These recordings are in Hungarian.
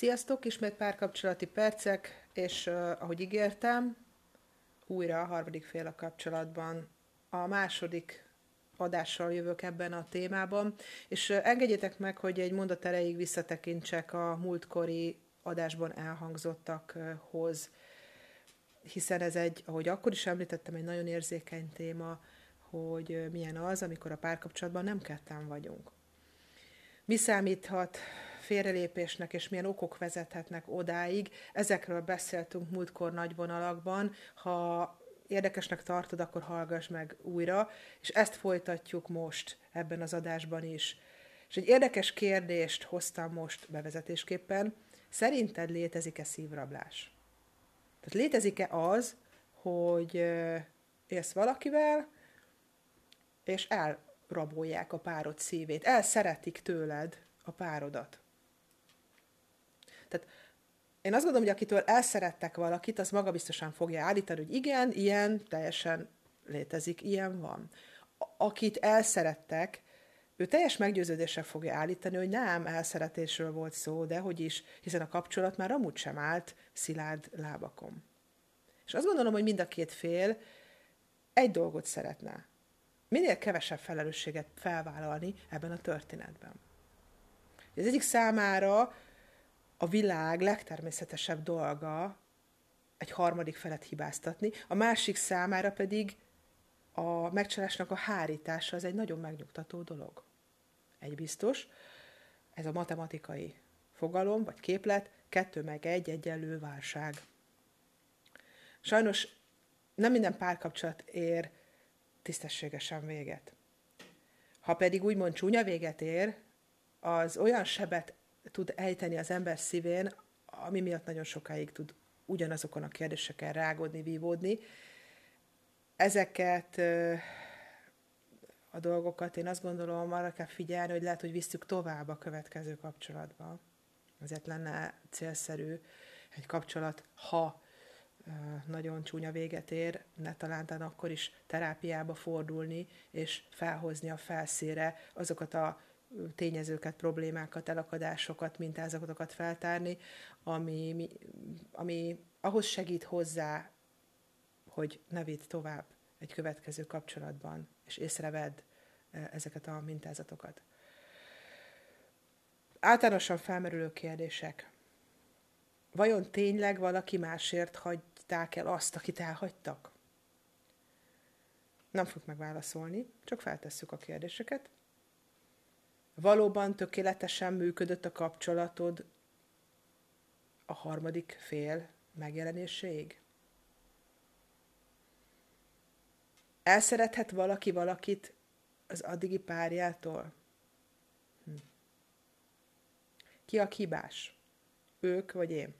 Sziasztok, ismét párkapcsolati percek, és uh, ahogy ígértem, újra a harmadik fél a kapcsolatban. A második adással jövök ebben a témában, és uh, engedjétek meg, hogy egy mondat erejéig visszatekintsek a múltkori adásban elhangzottakhoz, hiszen ez egy, ahogy akkor is említettem, egy nagyon érzékeny téma, hogy milyen az, amikor a párkapcsolatban nem ketten vagyunk. Mi számíthat félrelépésnek, és milyen okok vezethetnek odáig. Ezekről beszéltünk múltkor nagy vonalakban. Ha érdekesnek tartod, akkor hallgass meg újra, és ezt folytatjuk most ebben az adásban is. És egy érdekes kérdést hoztam most bevezetésképpen. Szerinted létezik-e szívrablás? Tehát létezik-e az, hogy élsz valakivel, és elrabolják a párod szívét, elszeretik tőled a párodat. Tehát én azt gondolom, hogy akitől elszerettek valakit, az magabiztosan fogja állítani, hogy igen, ilyen teljesen létezik, ilyen van. Akit elszerettek, ő teljes meggyőződéssel fogja állítani, hogy nem elszeretésről volt szó, de hogy is, hiszen a kapcsolat már amúgy sem állt szilárd lábakon. És azt gondolom, hogy mind a két fél egy dolgot szeretne. Minél kevesebb felelősséget felvállalni ebben a történetben. Az egyik számára a világ legtermészetesebb dolga egy harmadik felet hibáztatni, a másik számára pedig a megcsalásnak a hárítása az egy nagyon megnyugtató dolog. Egy biztos, ez a matematikai fogalom vagy képlet, kettő meg egy egyenlő válság. Sajnos nem minden párkapcsolat ér tisztességesen véget. Ha pedig úgymond csúnya véget ér, az olyan sebet tud ejteni az ember szívén, ami miatt nagyon sokáig tud ugyanazokon a kérdéseken rágódni, vívódni. Ezeket a dolgokat én azt gondolom, arra kell figyelni, hogy lehet, hogy visszük tovább a következő kapcsolatba. Ezért lenne célszerű egy kapcsolat, ha nagyon csúnya véget ér, ne talán akkor is terápiába fordulni, és felhozni a felszére azokat a tényezőket, problémákat, elakadásokat, mintázatokat feltárni, ami, ami ahhoz segít hozzá, hogy ne vidd tovább egy következő kapcsolatban, és észrevedd ezeket a mintázatokat. Általánosan felmerülő kérdések. Vajon tényleg valaki másért hagyták el azt, akit elhagytak? Nem fogjuk megválaszolni, csak feltesszük a kérdéseket, valóban tökéletesen működött a kapcsolatod a harmadik fél megjelenéséig? Elszerethet valaki valakit az addigi párjától? Hm. Ki a hibás? Ők vagy én?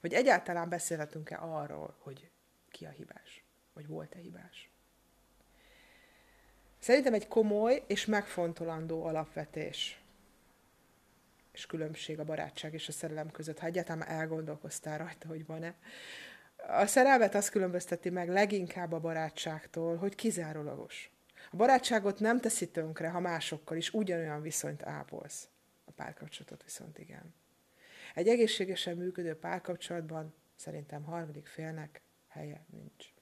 Vagy egyáltalán beszélhetünk-e arról, hogy ki a hibás? Vagy volt-e hibás? Szerintem egy komoly és megfontolandó alapvetés és különbség a barátság és a szerelem között, ha egyáltalán elgondolkoztál rajta, hogy van-e. A szerelmet azt különbözteti meg leginkább a barátságtól, hogy kizárólagos. A barátságot nem teszi tönkre, ha másokkal is ugyanolyan viszonyt ápolsz. A párkapcsolatot viszont igen. Egy egészségesen működő párkapcsolatban szerintem harmadik félnek helye nincs.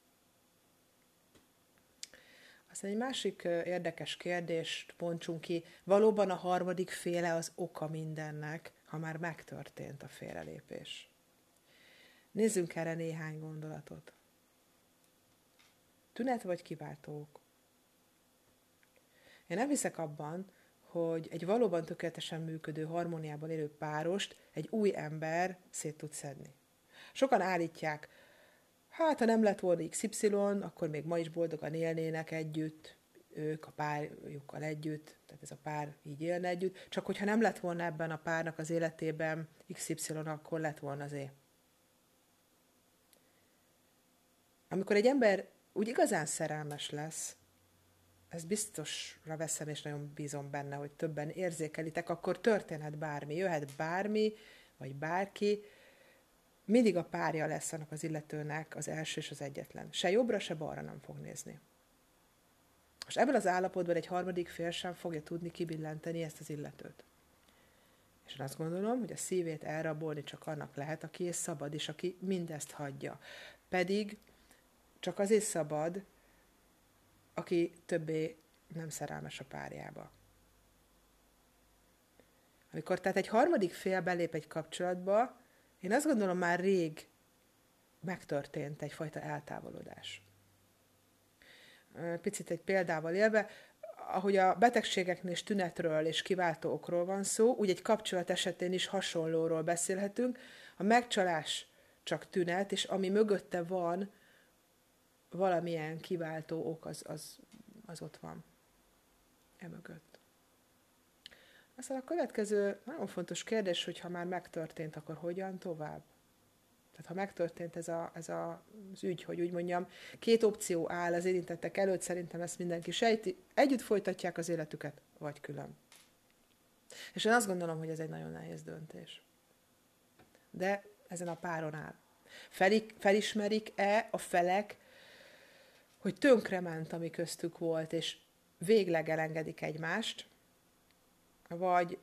Aztán egy másik érdekes kérdést bontsunk ki. Valóban a harmadik féle az oka mindennek, ha már megtörtént a félrelépés. Nézzünk erre néhány gondolatot. Tünet vagy kiváltók? Én nem hiszek abban, hogy egy valóban tökéletesen működő harmóniában élő párost egy új ember szét tud szedni. Sokan állítják, Hát, ha nem lett volna XY, akkor még ma is boldogan élnének együtt, ők a párjukkal együtt, tehát ez a pár így élne együtt, csak hogyha nem lett volna ebben a párnak az életében XY, akkor lett volna az. Amikor egy ember úgy igazán szerelmes lesz, ez biztosra veszem, és nagyon bízom benne, hogy többen érzékelitek, akkor történhet bármi, jöhet bármi, vagy bárki, mindig a párja lesz annak az illetőnek az első és az egyetlen. Se jobbra, se balra nem fog nézni. És ebből az állapotban egy harmadik fél sem fogja tudni kibillenteni ezt az illetőt. És én azt gondolom, hogy a szívét elrabolni csak annak lehet, aki és szabad, és aki mindezt hagyja. Pedig csak az is szabad, aki többé nem szerelmes a párjába. Amikor tehát egy harmadik fél belép egy kapcsolatba, én azt gondolom már rég megtörtént egyfajta eltávolodás. Picit egy példával élve, ahogy a betegségeknél és tünetről és kiváltó okról van szó, úgy egy kapcsolat esetén is hasonlóról beszélhetünk. A megcsalás csak tünet, és ami mögötte van, valamilyen kiváltó ok, az, az, az ott van. E mögött. Aztán a következő nagyon fontos kérdés, hogy ha már megtörtént, akkor hogyan tovább? Tehát ha megtörtént ez, a, ez a, az ügy, hogy úgy mondjam, két opció áll az érintettek előtt, szerintem ezt mindenki sejti, együtt folytatják az életüket, vagy külön. És én azt gondolom, hogy ez egy nagyon nehéz döntés. De ezen a páron áll. Felik, felismerik-e a felek, hogy tönkrement, ami köztük volt, és végleg elengedik egymást, vagy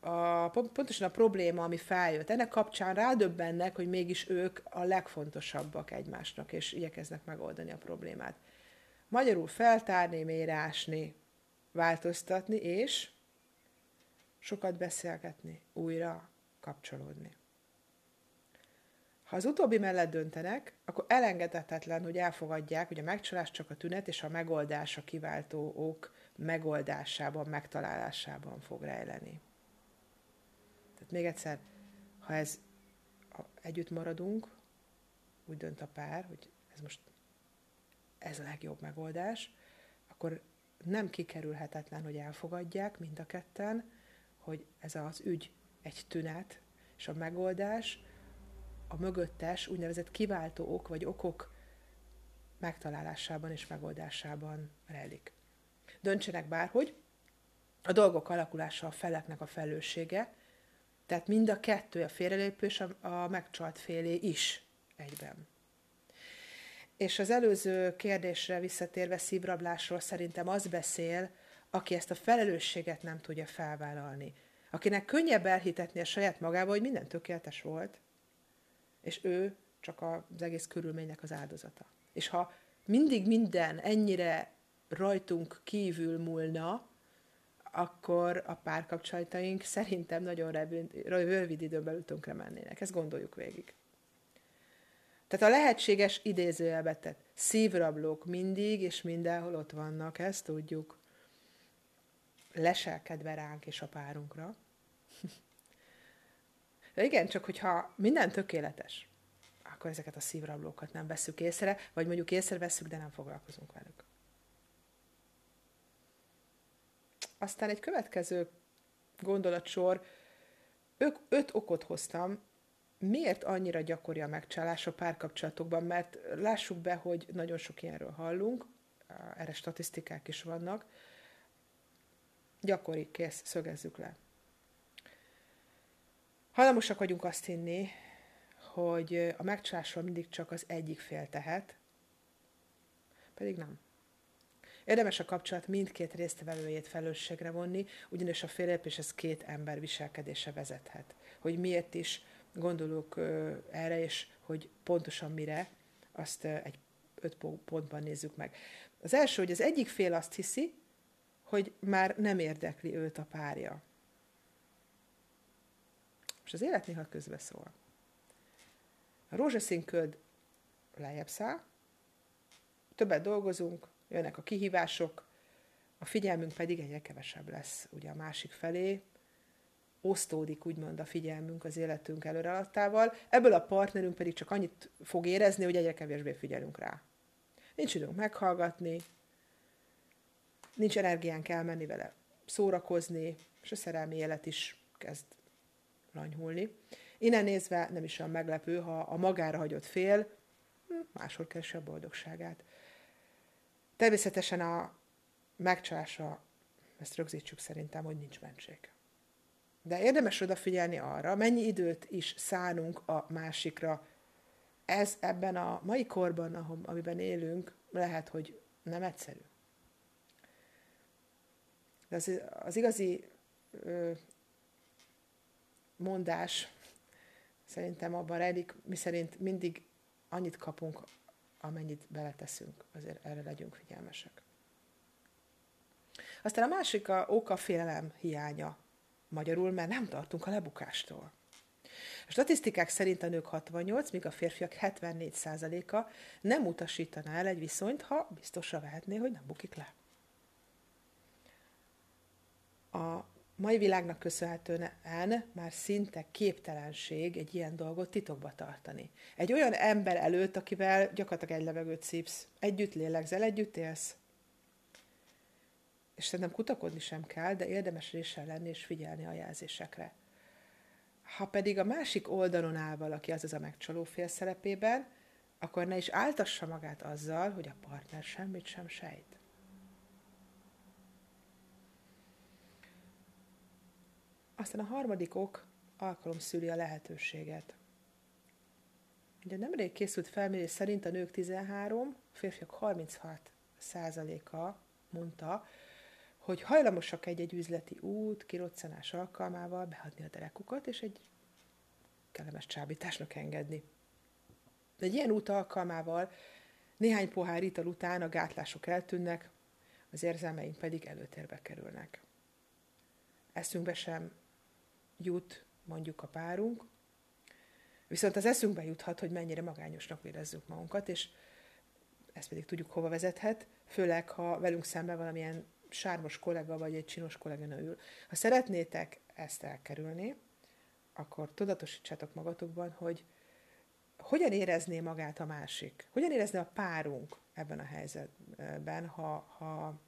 a, pontosan a probléma, ami feljött. Ennek kapcsán rádöbbennek, hogy mégis ők a legfontosabbak egymásnak, és igyekeznek megoldani a problémát. Magyarul feltárni, mérásni, változtatni, és sokat beszélgetni, újra kapcsolódni. Ha az utóbbi mellett döntenek, akkor elengedhetetlen, hogy elfogadják, hogy a megcsalás csak a tünet és a megoldás a kiváltó ok megoldásában, megtalálásában fog rejleni. Tehát még egyszer, ha ez ha együtt maradunk, úgy dönt a pár, hogy ez most ez a legjobb megoldás, akkor nem kikerülhetetlen, hogy elfogadják mind a ketten, hogy ez az ügy egy tünet, és a megoldás a mögöttes úgynevezett kiváltó ok vagy okok megtalálásában és megoldásában rejlik. Döntsenek bárhogy, a dolgok alakulása a feleknek a felelőssége, tehát mind a kettő, a félrelépő és a, a megcsalt félé is egyben. És az előző kérdésre visszatérve szívrablásról szerintem az beszél, aki ezt a felelősséget nem tudja felvállalni. Akinek könnyebb elhitetni a saját magába, hogy minden tökéletes volt, és ő csak az egész körülménynek az áldozata. És ha mindig minden ennyire rajtunk kívül múlna, akkor a párkapcsolataink szerintem nagyon rövid időn belül tönkre mennének. Ezt gondoljuk végig. Tehát a lehetséges idézőjelbetet szívrablók mindig és mindenhol ott vannak, ezt tudjuk. Leselkedve ránk és a párunkra. De igen, csak hogyha minden tökéletes, akkor ezeket a szívrablókat nem veszük észre, vagy mondjuk észreveszünk, de nem foglalkozunk velük. Aztán egy következő gondolatsor, öt, öt okot hoztam, miért annyira gyakori a megcsalás a párkapcsolatokban, mert lássuk be, hogy nagyon sok ilyenről hallunk, erre statisztikák is vannak, gyakori, kész, szögezzük le. Hajlamosak vagyunk azt hinni, hogy a megcsalásról mindig csak az egyik fél tehet, pedig nem. Érdemes a kapcsolat mindkét résztvevőjét felelősségre vonni, ugyanis a félrelépés ez két ember viselkedése vezethet. Hogy miért is gondolok erre, és hogy pontosan mire, azt egy öt pontban nézzük meg. Az első, hogy az egyik fél azt hiszi, hogy már nem érdekli őt a párja. És az élet néha közbeszól. A rózsaszín köd lejjebb száll, többet dolgozunk, jönnek a kihívások, a figyelmünk pedig egyre kevesebb lesz ugye a másik felé, osztódik úgymond a figyelmünk az életünk előrelatával, ebből a partnerünk pedig csak annyit fog érezni, hogy egyre kevésbé figyelünk rá. Nincs időnk meghallgatni, nincs energiánk elmenni vele szórakozni, és a szerelmi élet is kezd lanyhulni. Innen nézve nem is olyan meglepő, ha a magára hagyott fél hm, máshol keresi a boldogságát. Természetesen a megcsalásra, ezt rögzítsük szerintem, hogy nincs mentség. De érdemes odafigyelni arra, mennyi időt is szánunk a másikra. Ez ebben a mai korban, amiben élünk, lehet, hogy nem egyszerű. De az, az igazi ö, mondás szerintem abban rejlik, mi szerint mindig annyit kapunk, amennyit beleteszünk. Azért erre legyünk figyelmesek. Aztán a másik a oka félelem hiánya. Magyarul, mert nem tartunk a lebukástól. A statisztikák szerint a nők 68, míg a férfiak 74%-a nem utasítaná el egy viszonyt, ha biztosra vehetné, hogy nem bukik le. A mai világnak köszönhetően már szinte képtelenség egy ilyen dolgot titokba tartani. Egy olyan ember előtt, akivel gyakorlatilag egy levegőt szívsz, együtt lélegzel, együtt élsz. És szerintem kutakodni sem kell, de érdemes réssel lenni és figyelni a jelzésekre. Ha pedig a másik oldalon áll valaki, azaz a megcsaló fél szerepében, akkor ne is áltassa magát azzal, hogy a partner semmit sem sejt. Aztán a harmadik ok alkalom szüli a lehetőséget. Ugye nemrég készült felmérés szerint a nők 13, a férfiak 36 százaléka mondta, hogy hajlamosak egy-egy üzleti út, kiroccanás alkalmával beadni a derekukat, és egy kellemes csábításnak engedni. De egy ilyen út alkalmával néhány pohár ital után a gátlások eltűnnek, az érzelmeink pedig előtérbe kerülnek. Eszünkbe sem jut mondjuk a párunk, viszont az eszünkbe juthat, hogy mennyire magányosnak érezzük magunkat, és ezt pedig tudjuk hova vezethet, főleg ha velünk szemben valamilyen sármos kollega vagy egy csinos kollega ül. Ha szeretnétek ezt elkerülni, akkor tudatosítsátok magatokban, hogy hogyan érezné magát a másik, hogyan érezné a párunk ebben a helyzetben, ha, ha,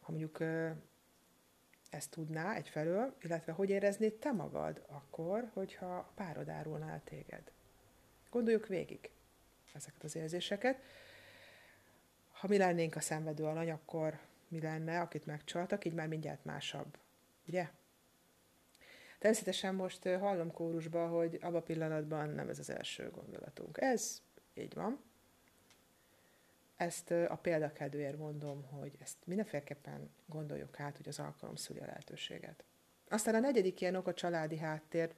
ha mondjuk ezt tudná egyfelől, illetve hogy éreznéd te magad akkor, hogyha a párod árulná téged. Gondoljuk végig ezeket az érzéseket. Ha mi lennénk a szenvedő alany, akkor mi lenne, akit megcsaltak, így már mindjárt másabb. Ugye? Természetesen most hallom kórusba, hogy abban a pillanatban nem ez az első gondolatunk. Ez így van. Ezt a példakedőért mondom, hogy ezt mindenféleképpen gondoljuk át, hogy az alkalom szüli a lehetőséget. Aztán a negyedik ilyen ok a családi háttér.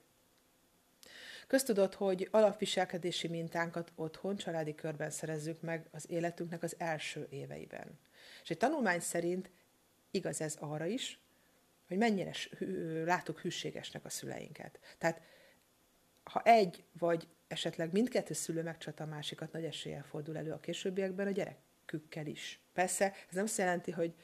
Köztudott, hogy alapviselkedési mintánkat otthon, családi körben szerezzük meg az életünknek az első éveiben. És egy tanulmány szerint igaz ez arra is, hogy mennyire látok hűségesnek a szüleinket. Tehát ha egy vagy esetleg mindkettő szülő megcsat a másikat, nagy eséllyel fordul elő a későbbiekben a gyerekükkel is. Persze ez nem azt jelenti, hogy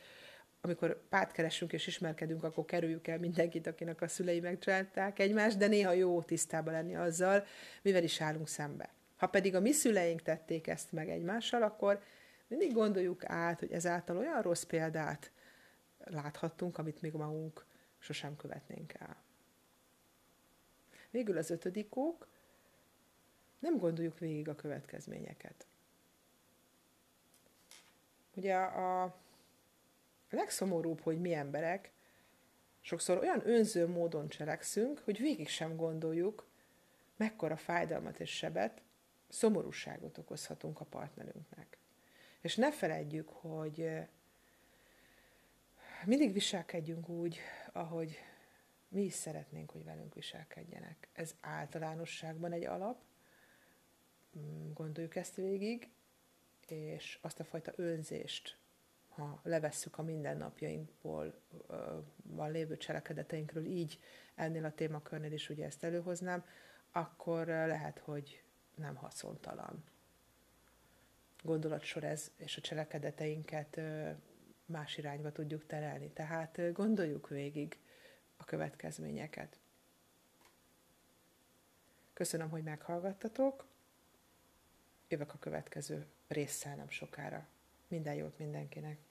amikor párt keresünk és ismerkedünk, akkor kerüljük el mindenkit, akinek a szülei megcsalták egymást, de néha jó tisztában lenni azzal, mivel is állunk szembe. Ha pedig a mi szüleink tették ezt meg egymással, akkor mindig gondoljuk át, hogy ezáltal olyan rossz példát láthattunk, amit még magunk sosem követnénk el. Végül az ötödik ok, nem gondoljuk végig a következményeket. Ugye a, legszomorúbb, hogy mi emberek sokszor olyan önző módon cselekszünk, hogy végig sem gondoljuk, mekkora fájdalmat és sebet, szomorúságot okozhatunk a partnerünknek. És ne feledjük, hogy mindig viselkedjünk úgy, ahogy mi is szeretnénk, hogy velünk viselkedjenek. Ez általánosságban egy alap, gondoljuk ezt végig, és azt a fajta önzést, ha levesszük a mindennapjainkból van lévő cselekedeteinkről, így ennél a témakörnél is ugye ezt előhoznám, akkor lehet, hogy nem haszontalan gondolatsor ez, és a cselekedeteinket más irányba tudjuk terelni. Tehát gondoljuk végig a következményeket. Köszönöm, hogy meghallgattatok. Jövök a következő résszel nem sokára. Minden jót mindenkinek!